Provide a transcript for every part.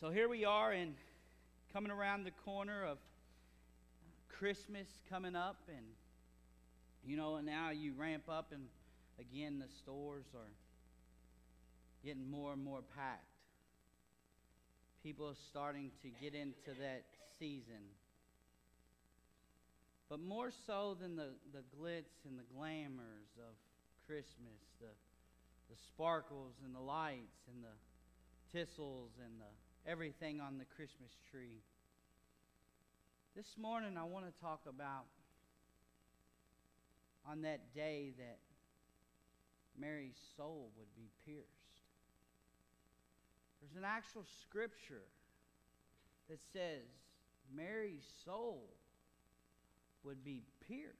So here we are, and coming around the corner of Christmas coming up, and you know, now you ramp up, and again, the stores are getting more and more packed. People are starting to get into that season. But more so than the, the glitz and the glamours of Christmas, the, the sparkles and the lights and the thistles and the, everything on the Christmas tree. This morning, I want to talk about on that day that Mary's soul would be pierced. There's an actual scripture that says Mary's soul would be pierced.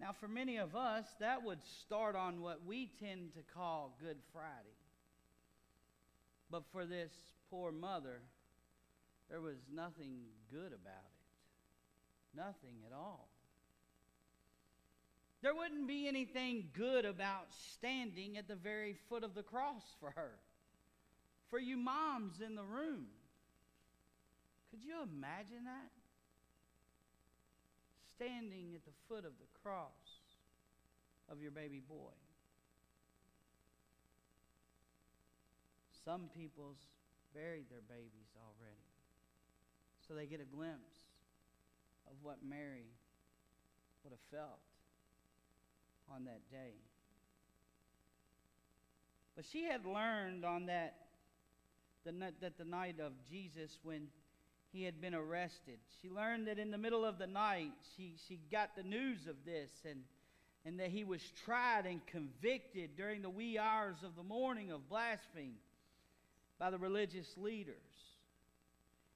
Now, for many of us, that would start on what we tend to call Good Friday. But for this poor mother, there was nothing good about it. Nothing at all. There wouldn't be anything good about standing at the very foot of the cross for her. For you moms in the room, could you imagine that? Standing at the foot of the cross of your baby boy. Some people's buried their babies already. So they get a glimpse of what Mary would have felt on that day. But she had learned on that the, that the night of Jesus when he had been arrested. She learned that in the middle of the night she, she got the news of this and, and that he was tried and convicted during the wee hours of the morning of blasphemy by the religious leaders.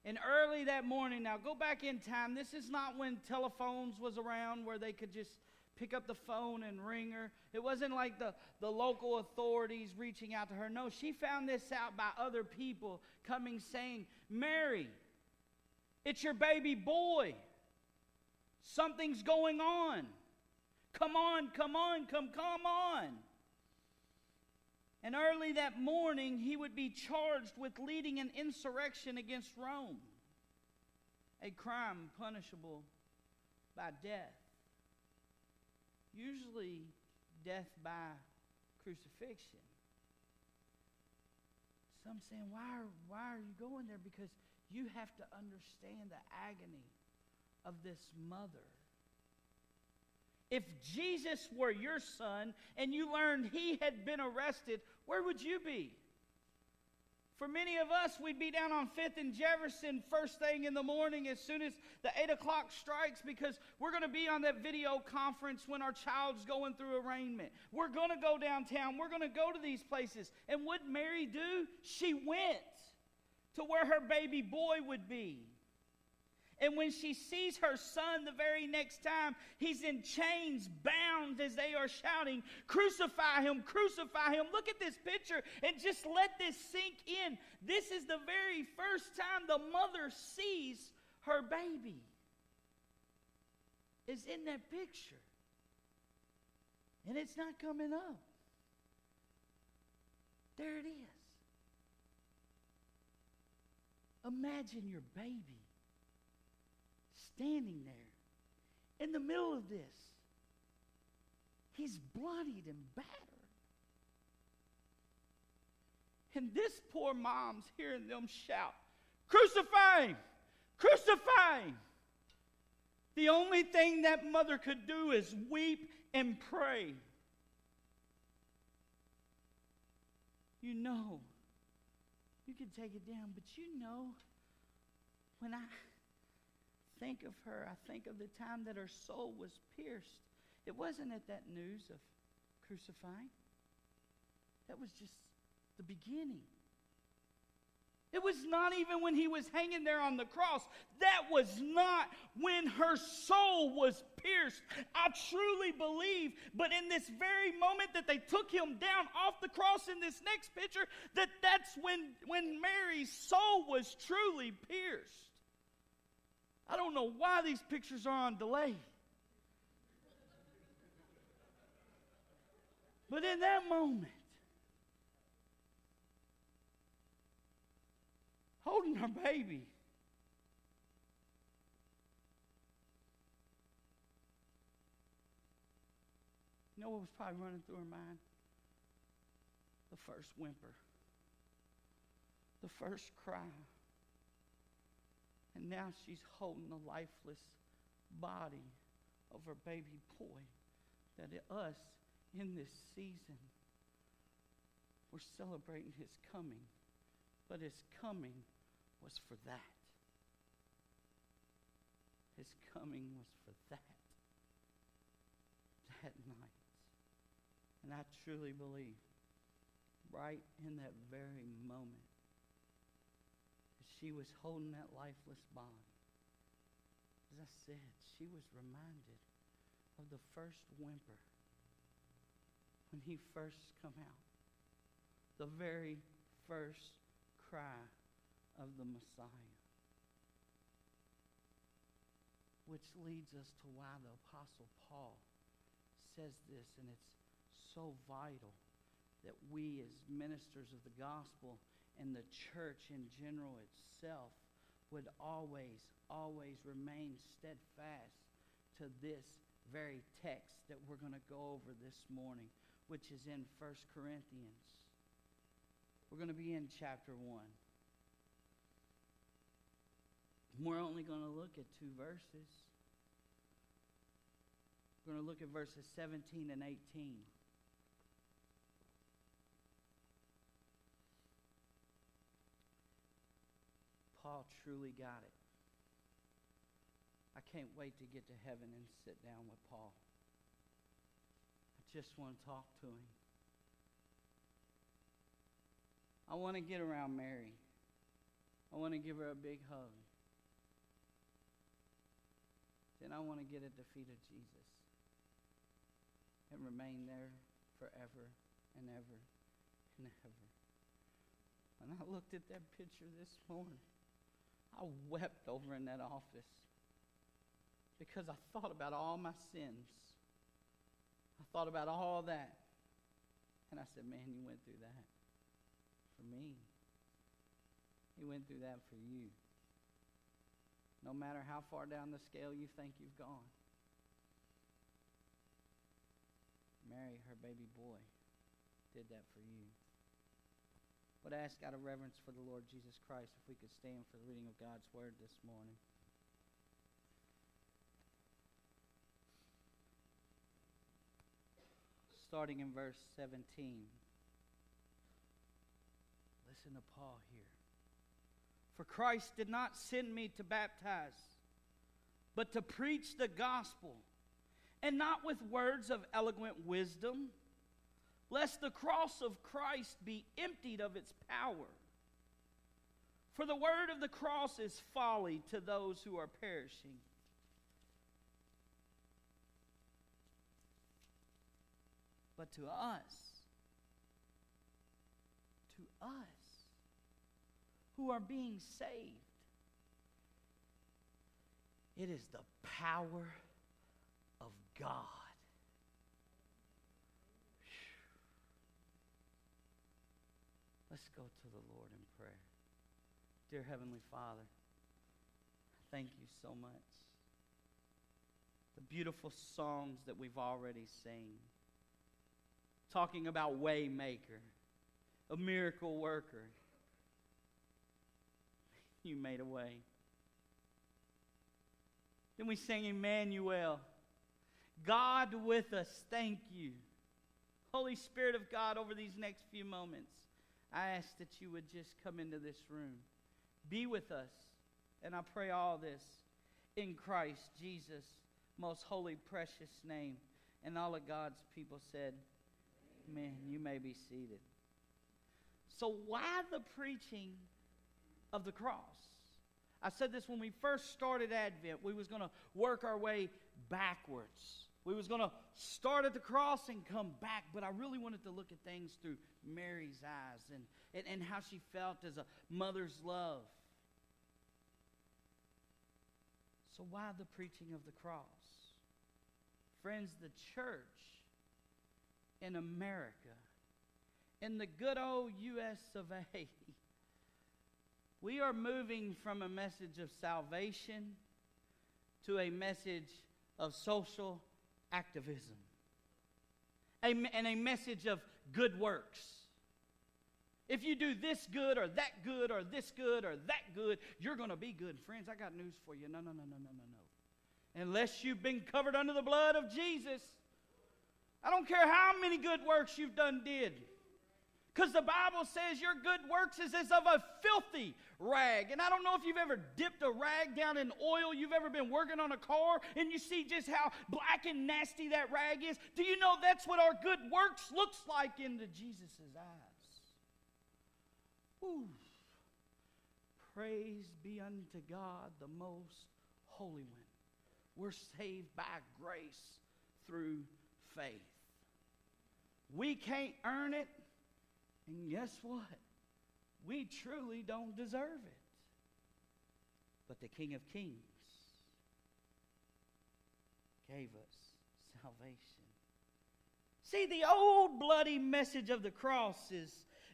And early that morning, now go back in time. This is not when telephones was around where they could just pick up the phone and ring her. It wasn't like the, the local authorities reaching out to her. No, she found this out by other people coming saying, Mary, it's your baby boy. Something's going on. Come on, come on, come, come on. And early that morning, he would be charged with leading an insurrection against Rome, a crime punishable by death usually death by crucifixion. Some saying, why are, why are you going there? Because you have to understand the agony of this mother. If Jesus were your son and you learned he had been arrested, where would you be? For many of us, we'd be down on 5th and Jefferson first thing in the morning as soon as the 8 o'clock strikes because we're going to be on that video conference when our child's going through arraignment. We're going to go downtown. We're going to go to these places. And what Mary do? She went to where her baby boy would be. And when she sees her son the very next time, he's in chains, bound as they are shouting, Crucify him, crucify him. Look at this picture and just let this sink in. This is the very first time the mother sees her baby. Is in that picture. And it's not coming up. There it is. Imagine your baby standing there in the middle of this. He's bloodied and battered. And this poor mom's hearing them shout, Crucify him! Crucify him! The only thing that mother could do is weep and pray. You know, you can take it down, but you know, when I think of her, I think of the time that her soul was pierced. It wasn't at that news of crucifying, that was just the beginning. It was not even when he was hanging there on the cross. That was not when her soul was pierced. I truly believe, but in this very moment that they took him down off the cross in this next picture, that that's when, when Mary's soul was truly pierced. I don't know why these pictures are on delay. But in that moment, holding her baby. You know what was probably running through her mind? The first whimper, the first cry. And now she's holding the lifeless body of her baby boy that us in this season we're celebrating his coming but his coming was for that. His coming was for that that night. And i truly believe right in that very moment she was holding that lifeless body. As I said, she was reminded of the first whimper when he first come out. The very first cry of the Messiah. Which leads us to why the Apostle Paul says this, and it's so vital that we, as ministers of the gospel, and the church in general itself would always, always remain steadfast to this very text that we're going to go over this morning, which is in 1 Corinthians. We're going to be in chapter 1. We're only going to look at two verses. We're going to look at verses 17 and 18. Paul truly got it. I can't wait to get to heaven and sit down with Paul. I just want to talk to him. I want to get around Mary. I want to give her a big hug. Then I want to get at the feet of Jesus and remain there forever and ever and ever. When I looked at that picture this morning, I wept over in that office because I thought about all my sins. I thought about all that. And I said, Man, you went through that for me. He went through that for you. No matter how far down the scale you think you've gone. Mary, her baby boy, did that for you. But ask out of reverence for the Lord Jesus Christ if we could stand for the reading of God's word this morning. Starting in verse 17. Listen to Paul here. For Christ did not send me to baptize, but to preach the gospel, and not with words of eloquent wisdom lest the cross of Christ be emptied of its power. For the word of the cross is folly to those who are perishing. But to us, to us who are being saved, it is the power of God. Let's go to the Lord in prayer. Dear Heavenly Father, thank you so much. The beautiful songs that we've already seen, talking about waymaker, a miracle worker. You made a way. Then we sing Emmanuel, God with us. Thank you. Holy Spirit of God, over these next few moments, I ask that you would just come into this room. Be with us. And I pray all this in Christ Jesus' most holy, precious name. And all of God's people said, Man, you may be seated. So, why the preaching of the cross? I said this when we first started Advent. We was going to work our way backwards. We was going to start at the cross and come back, but I really wanted to look at things through Mary's eyes and, and, and how she felt as a mother's love. So, why the preaching of the cross? Friends, the church in America, in the good old US of A, We are moving from a message of salvation to a message of social activism and a message of good works. If you do this good or that good or this good or that good, you're going to be good. Friends, I got news for you. No, no, no, no, no, no, no. Unless you've been covered under the blood of Jesus, I don't care how many good works you've done did. Because the Bible says your good works is as of a filthy rag. And I don't know if you've ever dipped a rag down in oil, you've ever been working on a car, and you see just how black and nasty that rag is. Do you know that's what our good works looks like into Jesus' eyes? Ooh. Praise be unto God, the most holy one. We're saved by grace through faith. We can't earn it. And guess what? We truly don't deserve it. But the King of Kings gave us salvation. See, the old bloody message of the cross is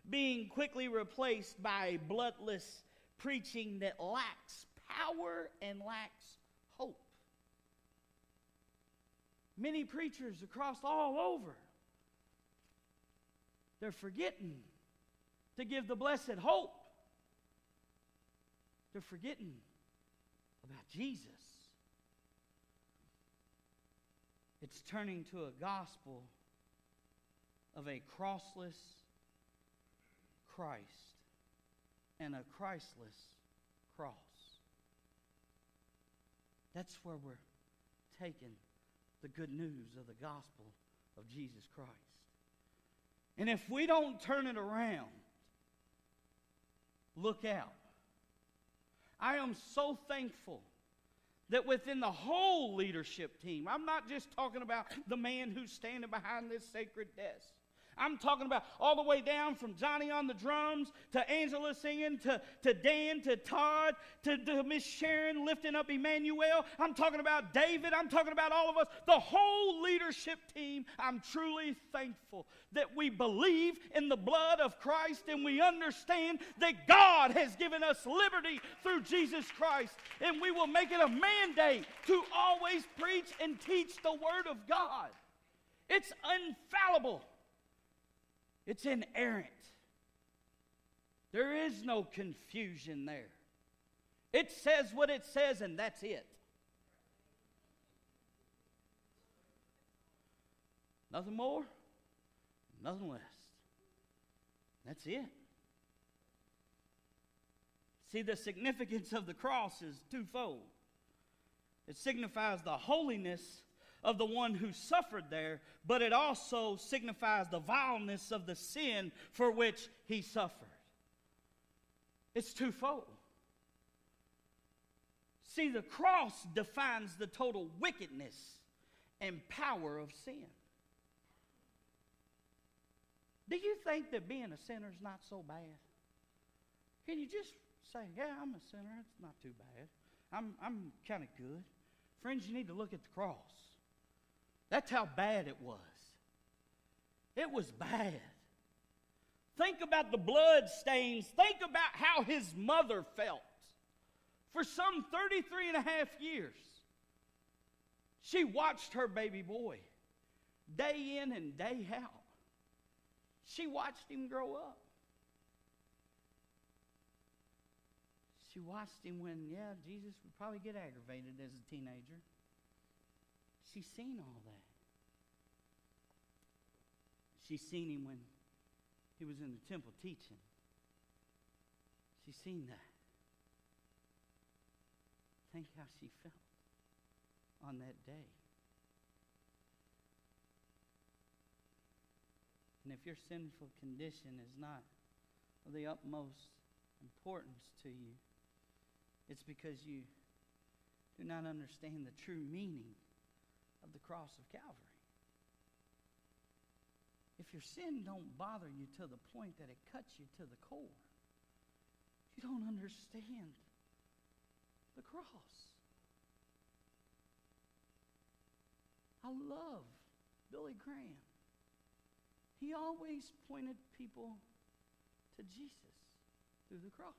being quickly replaced by bloodless preaching that lacks power and lacks hope. Many preachers across all over they're forgetting to give the blessed hope. They're forgetting about Jesus. It's turning to a gospel of a crossless Christ and a Christless cross. That's where we're taking the good news of the gospel of Jesus Christ. And if we don't turn it around, look out. I am so thankful that within the whole leadership team, I'm not just talking about the man who's standing behind this sacred desk. I'm talking about all the way down from Johnny on the drums to Angela singing to, to Dan to Todd to, to Miss Sharon lifting up Emmanuel. I'm talking about David. I'm talking about all of us. The whole leadership team. I'm truly thankful that we believe in the blood of Christ and we understand that God has given us liberty through Jesus Christ. And we will make it a mandate to always preach and teach the Word of God. It's infallible. It's inerrant. There is no confusion there. It says what it says, and that's it. Nothing more, nothing less. That's it. See, the significance of the cross is twofold. It signifies the holiness of the one who suffered there, but it also signifies the vileness of the sin for which he suffered. It's twofold. See, the cross defines the total wickedness and power of sin. Do you think that being a sinner is not so bad? Can you just say, Yeah, I'm a sinner. It's not too bad. I'm, I'm kind of good. Friends, you need to look at the cross. That's how bad it was. It was bad. Think about the blood stains. Think about how his mother felt. For some 33 and a half years, she watched her baby boy day in and day out. She watched him grow up. She watched him when, yeah, Jesus would probably get aggravated as a teenager. She's seen all that. She's seen him when he was in the temple teaching. She's seen that. Think how she felt on that day. And if your sinful condition is not of the utmost importance to you, it's because you do not understand the true meaning of the cross of Calvary. If your sin don't bother you to the point that it cuts you to the core, you don't understand the cross. I love Billy Graham. He always pointed people to Jesus through the cross.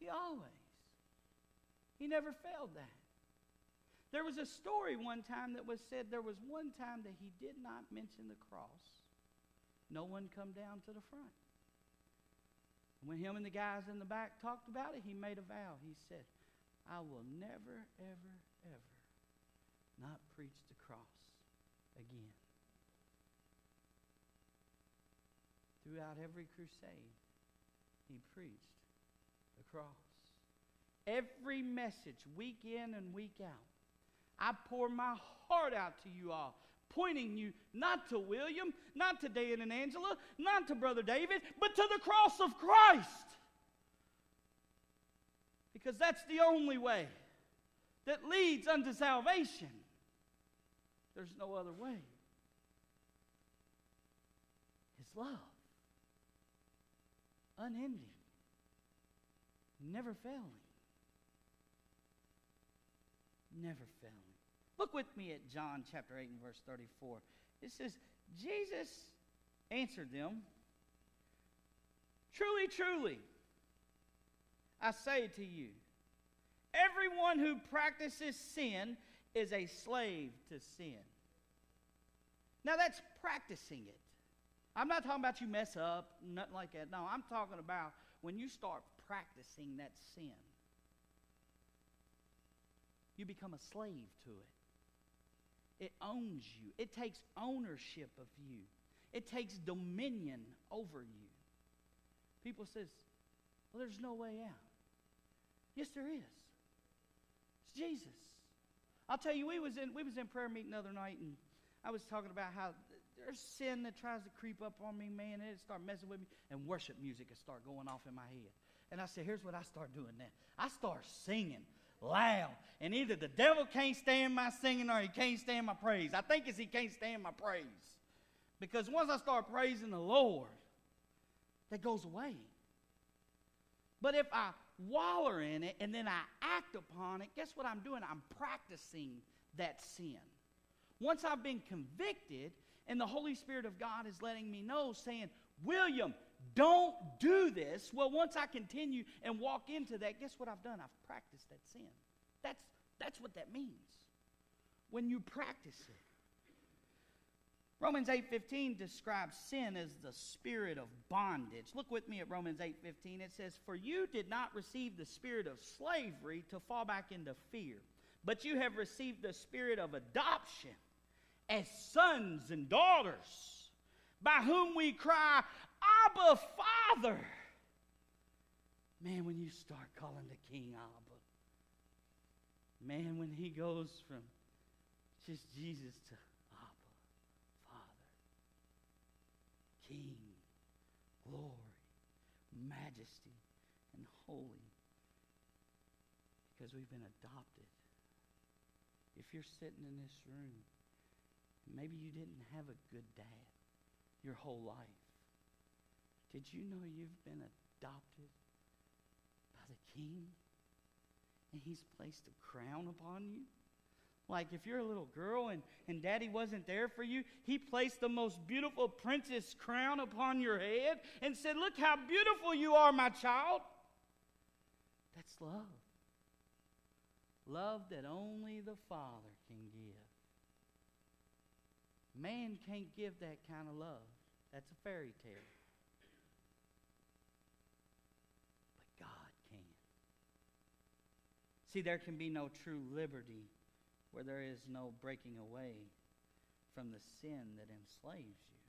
He always. He never failed that. There was a story one time that was said there was one time that he did not mention the cross. No one come down to the front. When him and the guys in the back talked about it, he made a vow. He said, I will never, ever, ever not preach the cross again. Throughout every crusade, he preached the cross. Every message, week in and week out, I pour my heart out to you all, pointing you not to William, not to Dan and Angela, not to Brother David, but to the cross of Christ. Because that's the only way that leads unto salvation. There's no other way. His love, unending, never failing. Never failing. Look with me at John chapter 8 and verse 34. It says, Jesus answered them, Truly, truly, I say to you, everyone who practices sin is a slave to sin. Now that's practicing it. I'm not talking about you mess up, nothing like that. No, I'm talking about when you start practicing that sin, you become a slave to it. It owns you, it takes ownership of you, it takes dominion over you. People says, well, there's no way out. Yes, there is. It's Jesus. I'll tell you, we was in we was in prayer meeting the other night, and I was talking about how there's sin that tries to creep up on me, man. And it start messing with me, and worship music will start going off in my head. And I said, here's what I start doing then. I start singing loud, and either the devil can't stand my singing or he can't stand my praise. I think it's he can't stand my praise, because once I start praising the Lord, that goes away. But if I waller in it and then I act upon it, guess what I'm doing? I'm practicing that sin. Once I've been convicted and the Holy Spirit of God is letting me know, saying, William, don't do this. Well, once I continue and walk into that, guess what I've done? I've practiced that sin. That's, that's what that means. When you practice it. Romans 8:15 describes sin as the spirit of bondage. Look with me at Romans 8:15. It says, "For you did not receive the spirit of slavery to fall back into fear, but you have received the spirit of adoption as sons and daughters, by whom we cry, Abba, Father." Man, when you start calling the King Abba, man, when he goes from just Jesus to Abba, Father, King, glory, majesty, and holy. Because we've been adopted. If you're sitting in this room, maybe you didn't have a good dad your whole life. Did you know you've been adopted by the King? And he's placed a crown upon you? Like if you're a little girl and, and daddy wasn't there for you, he placed the most beautiful princess crown upon your head and said, Look how beautiful you are, my child. That's love. Love that only the Father can give. Man can't give that kind of love. That's a fairy tale. But God can. See, there can be no true liberty where there is no breaking away from the sin that enslaves you.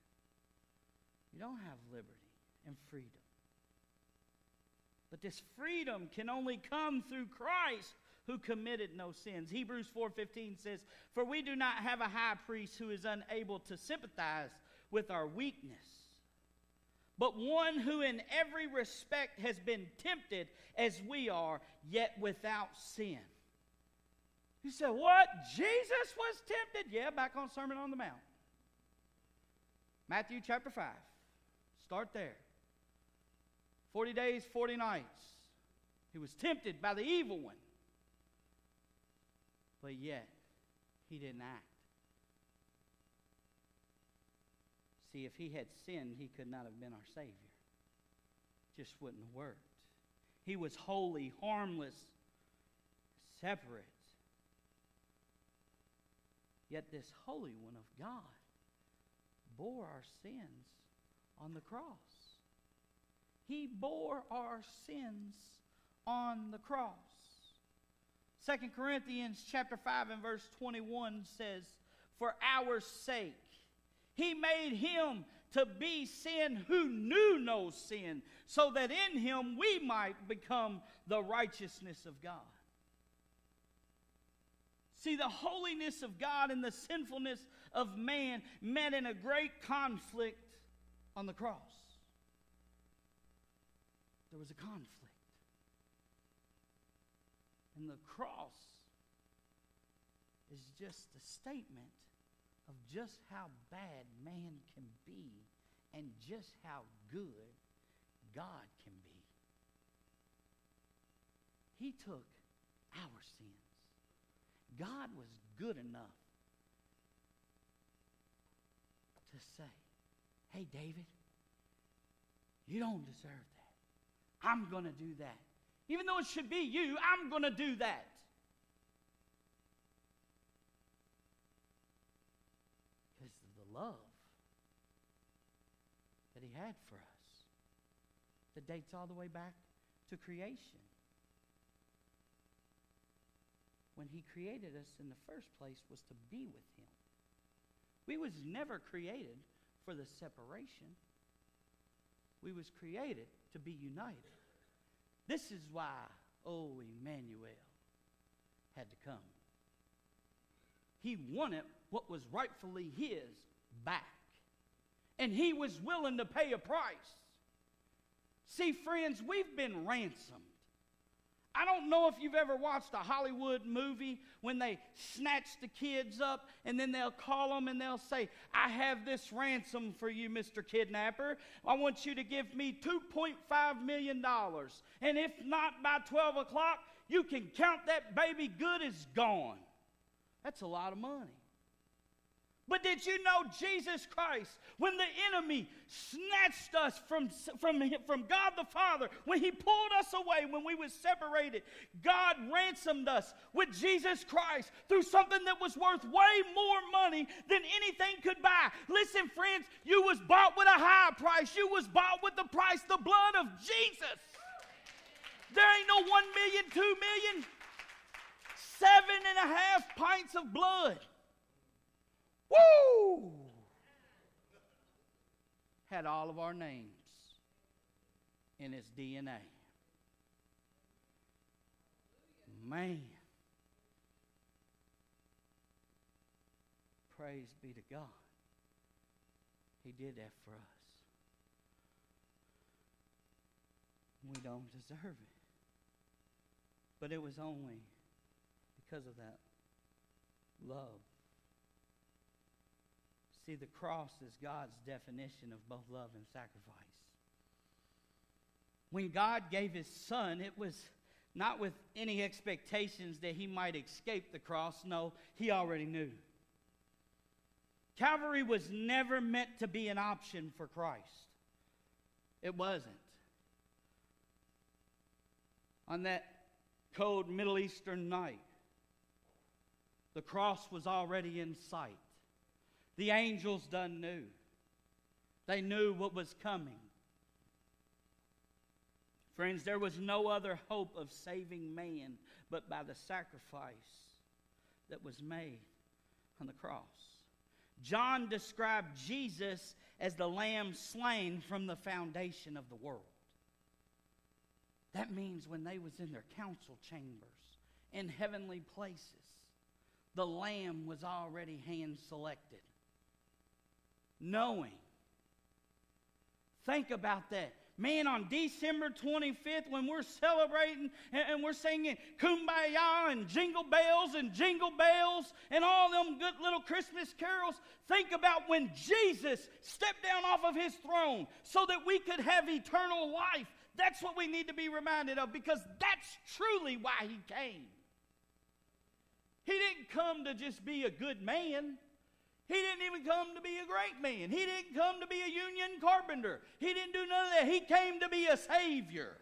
You don't have liberty and freedom. But this freedom can only come through Christ who committed no sins. Hebrews 4:15 says, "For we do not have a high priest who is unable to sympathize with our weakness, but one who in every respect has been tempted as we are, yet without sin." You said, What? Jesus was tempted? Yeah, back on Sermon on the Mount. Matthew chapter 5. Start there. 40 days, 40 nights. He was tempted by the evil one. But yet, he didn't act. See, if he had sinned, he could not have been our Savior. Just wouldn't have worked. He was holy, harmless, separate. Yet this Holy One of God bore our sins on the cross. He bore our sins on the cross. 2 Corinthians chapter 5 and verse 21 says, For our sake he made him to be sin who knew no sin, so that in him we might become the righteousness of God. See, the holiness of God and the sinfulness of man met in a great conflict on the cross. There was a conflict. And the cross is just a statement of just how bad man can be and just how good God can be. He took our sins. God was good enough to say, hey, David, you don't deserve that. I'm going to do that. Even though it should be you, I'm going to do that. Because of the love that he had for us that dates all the way back to creation. When he created us in the first place was to be with him. We was never created for the separation. We was created to be united. This is why, oh, Emmanuel had to come. He wanted what was rightfully his back. And he was willing to pay a price. See, friends, we've been ransomed. I don't know if you've ever watched a Hollywood movie when they snatch the kids up and then they'll call them and they'll say, I have this ransom for you, Mr. Kidnapper. I want you to give me $2.5 million. And if not by 12 o'clock, you can count that baby good as gone. That's a lot of money. But did you know Jesus Christ, when the enemy snatched us from, from, from God the Father, when he pulled us away, when we were separated, God ransomed us with Jesus Christ through something that was worth way more money than anything could buy. Listen, friends, you was bought with a high price. You was bought with the price, the blood of Jesus. There ain't no one million, two million, seven and a half pints of blood. Woo! Had all of our names in its DNA. Man. Praise be to God. He did that for us. We don't deserve it. But it was only because of that love See, the cross is God's definition of both love and sacrifice. When God gave his son, it was not with any expectations that he might escape the cross. No, he already knew. Calvary was never meant to be an option for Christ. It wasn't. On that cold Middle Eastern night, the cross was already in sight. The angels done knew. They knew what was coming. Friends, there was no other hope of saving man but by the sacrifice that was made on the cross. John described Jesus as the lamb slain from the foundation of the world. That means when they was in their council chambers in heavenly places, the lamb was already hand selected knowing. Think about that. Man, on December 25th, when we're celebrating and, we're singing Kumbaya and Jingle Bells and Jingle Bells and all them good little Christmas carols, think about when Jesus stepped down off of his throne so that we could have eternal life. That's what we need to be reminded of because that's truly why he came. He didn't come to just be a good man. He didn't even come to be a great man. He didn't come to be a union carpenter. He didn't do none of that. He came to be a savior.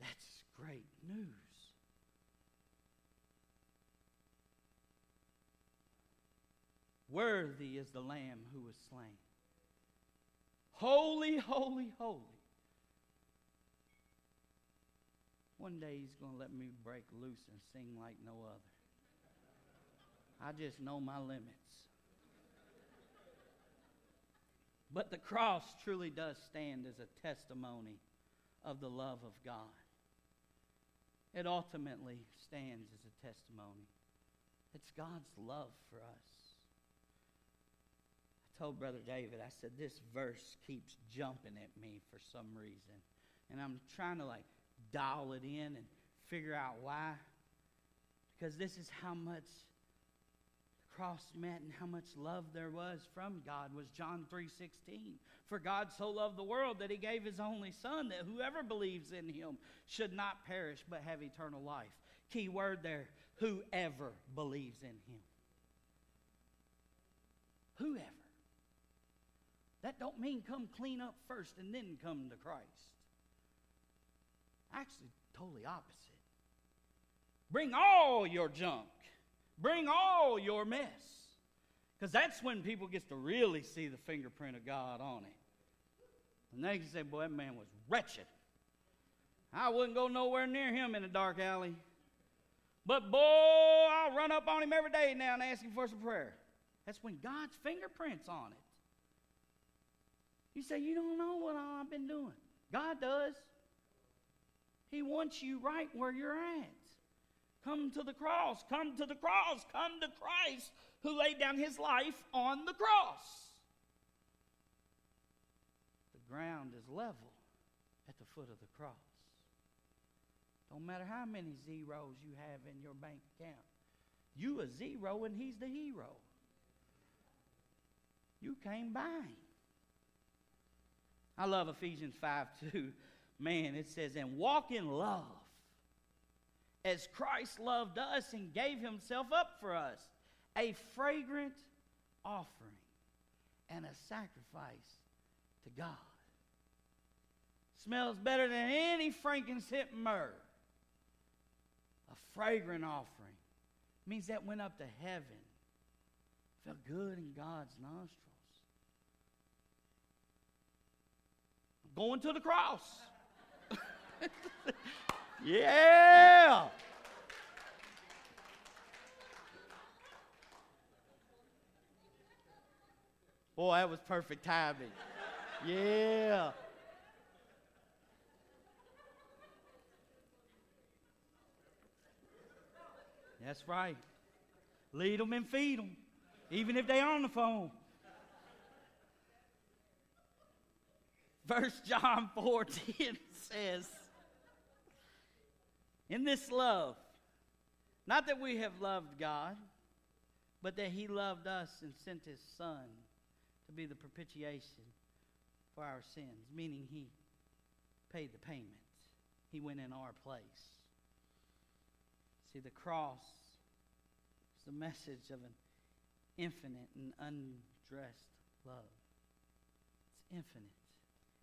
That's great news. Worthy is the Lamb who was slain. Holy, holy, holy. One day he's going to let me break loose and sing like no other. I just know my limits. But the cross truly does stand as a testimony of the love of God. It ultimately stands as a testimony. It's God's love for us. I told Brother David, I said, this verse keeps jumping at me for some reason. And I'm trying to like dial it in and figure out why. Because this is how much cross meant and how much love there was from God was John 3:16. For God so loved the world that he gave his only son that whoever believes in him should not perish but have eternal life. Key word there, whoever believes in him. Whoever. That don't mean come clean up first and then come to Christ. Actually, totally opposite. Bring all your junk Bring all your mess. Because that's when people get to really see the fingerprint of God on it. And they can say, boy, that man was wretched. I wouldn't go nowhere near him in a dark alley. But boy, I'll run up on him every day now and ask him for some prayer. That's when God's fingerprints on it. You say, You don't know what I've been doing. God does. He wants you right where you're at. Come to the cross. Come to the cross. Come to Christ who laid down his life on the cross. The ground is level at the foot of the cross. Don't matter how many zeros you have in your bank account. You a zero and he's the hero. You came by him. I love Ephesians 5 2. Man, it says, and walk in love as Christ loved us and gave himself up for us, a fragrant offering and a sacrifice to God. Smells better than any frankincense myrrh. A fragrant offering means that went up to heaven. Felt good in God's nostrils. going to the cross. Yeah. Boy, that was perfect timing. Yeah. That's right. Lead them and feed them, even if they're on the phone. First John 14 says, in this love, not that we have loved God, but that He loved us and sent His Son to be the propitiation for our sins, meaning He paid the payment. He went in our place. See, the cross is the message of an infinite and undressed love. It's infinite,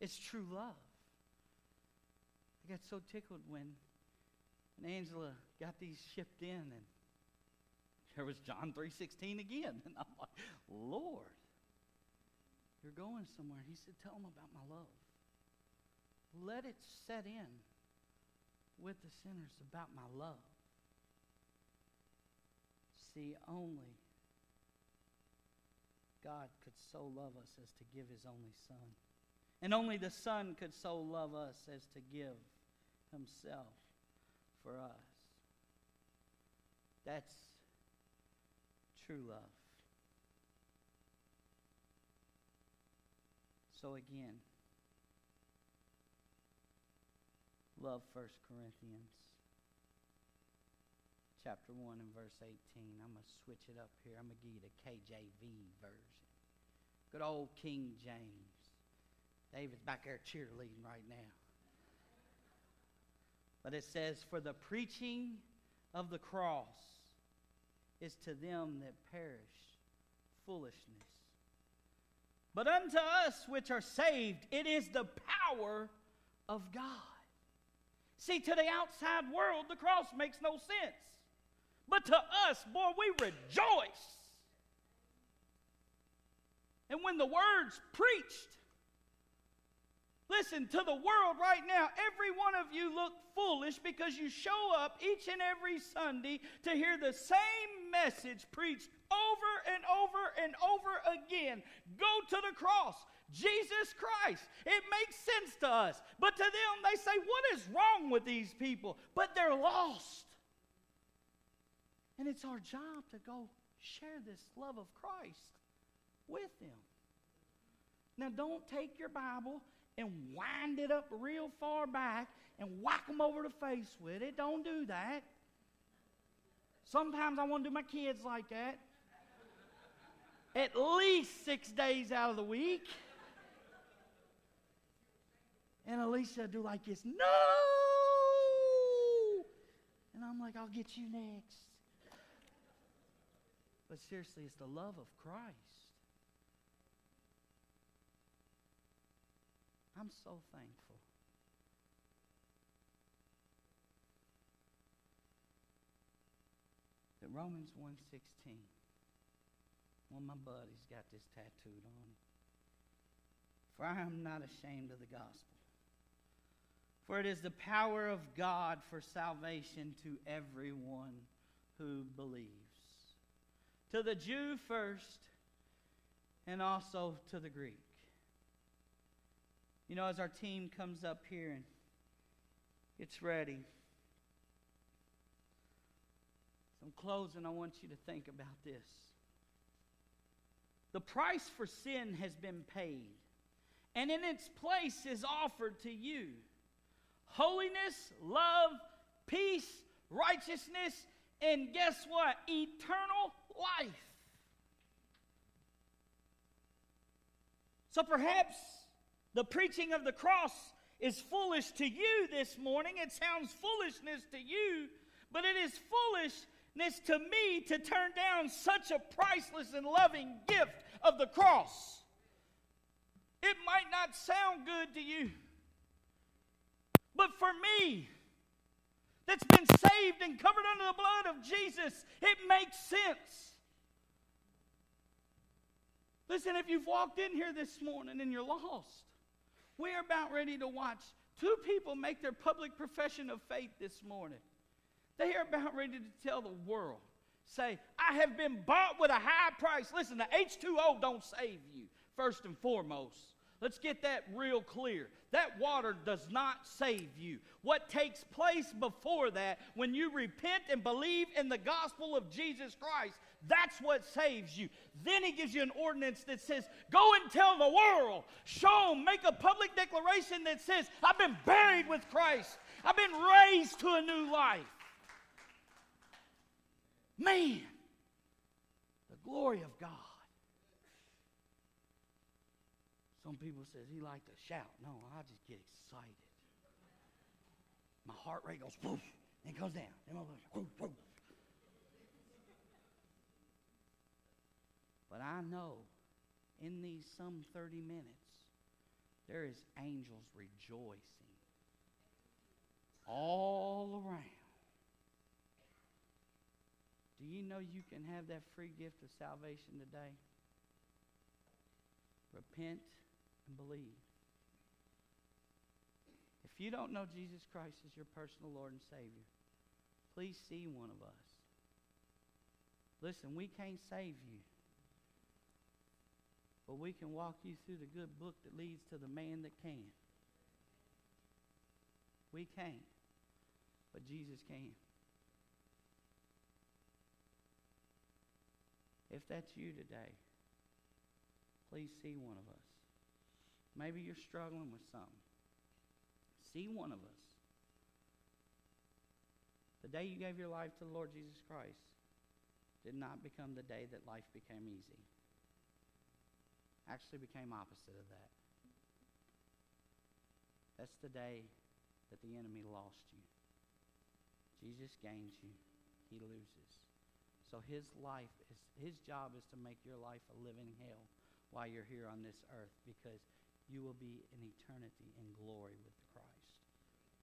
it's true love. I got so tickled when and Angela got these shipped in, and there was John 3.16 again. And I'm like, Lord, you're going somewhere. He said, tell them about my love. Let it set in with the sinners about my love. See, only God could so love us as to give his only Son. And only the Son could so love us as to give himself for us. That's true love. So again, love 1 Corinthians chapter 1 and verse 18. I'm going to switch it up here. I'm going to give you the KJV version. Good old King James. David's back there cheerleading right now. But it says, For the preaching of the cross is to them that perish foolishness. But unto us which are saved, it is the power of God. See, to the outside world, the cross makes no sense. But to us, boy, we rejoice. And when the word's preached, listen, to the world right now, every one of you look foolish because you show up each and every Sunday to hear the same message preached over and over and over again. Go to the cross. Jesus Christ. It makes sense to us. But to them, they say, What is wrong with these people? But they're lost. And it's our job to go share this love of Christ with them. Now, don't take your Bible and wind it up real far back and whack them over the face with it. Don't do that. Sometimes I want to do my kids like that. At least six days out of the week. And Alicia do like this, no! And I'm like, I'll get you next. But seriously, it's the love of Christ. I'm so thankful. That Romans 1:16. One of my buddies got this tattooed on him. For I am not ashamed of the gospel. For it is the power of God for salvation to everyone who believes. To the Jew first, and also to the Greek. You know, as our team comes up here and gets ready, so I'm closing, I want you to think about this. The price for sin has been paid, and in its place is offered to you holiness, love, peace, righteousness, and guess what? Eternal life. So perhaps the preaching of the cross is foolish to you this morning. It sounds foolishness to you, but it is foolishness to me to turn down such a priceless and loving gift of the cross. It might not sound good to you. But for me, that's been saved and covered under the blood of Jesus, it makes sense. Listen, if you've walked in here this morning and you're lost, we're about ready to watch two people make their public profession of faith this morning. They are about ready to tell the world, say, I have been bought with a high price. Listen, the H2O don't save you, first and foremost. Let's get that real clear. That water does not save you. What takes place before that, when you repent and believe in the gospel of Jesus Christ, that's what saves you. Then he gives you an ordinance that says, Go and tell the world, show them, make a public declaration that says, I've been buried with Christ, I've been raised to a new life. Man, the glory of God. Some people says he like to shout. No, I just get excited. My heart rate goes whoosh, and it goes down. But I know in these some 30 minutes, there is angels rejoicing all around. Do you know you can have that free gift of salvation today? Repent and believe. If you don't know Jesus Christ as your personal Lord and Savior, please see one of us. Listen, we can't save you. But we can walk you through the good book that leads to the man that can. We can't, but Jesus can. If that's you today, please see one of us. Maybe you're struggling with something. See one of us. The day you gave your life to the Lord Jesus Christ did not become the day that life became easy. Actually became opposite of that. That's the day that the enemy lost you. Jesus gains you, he loses. So his life is his job is to make your life a living hell while you're here on this earth because you will be in eternity in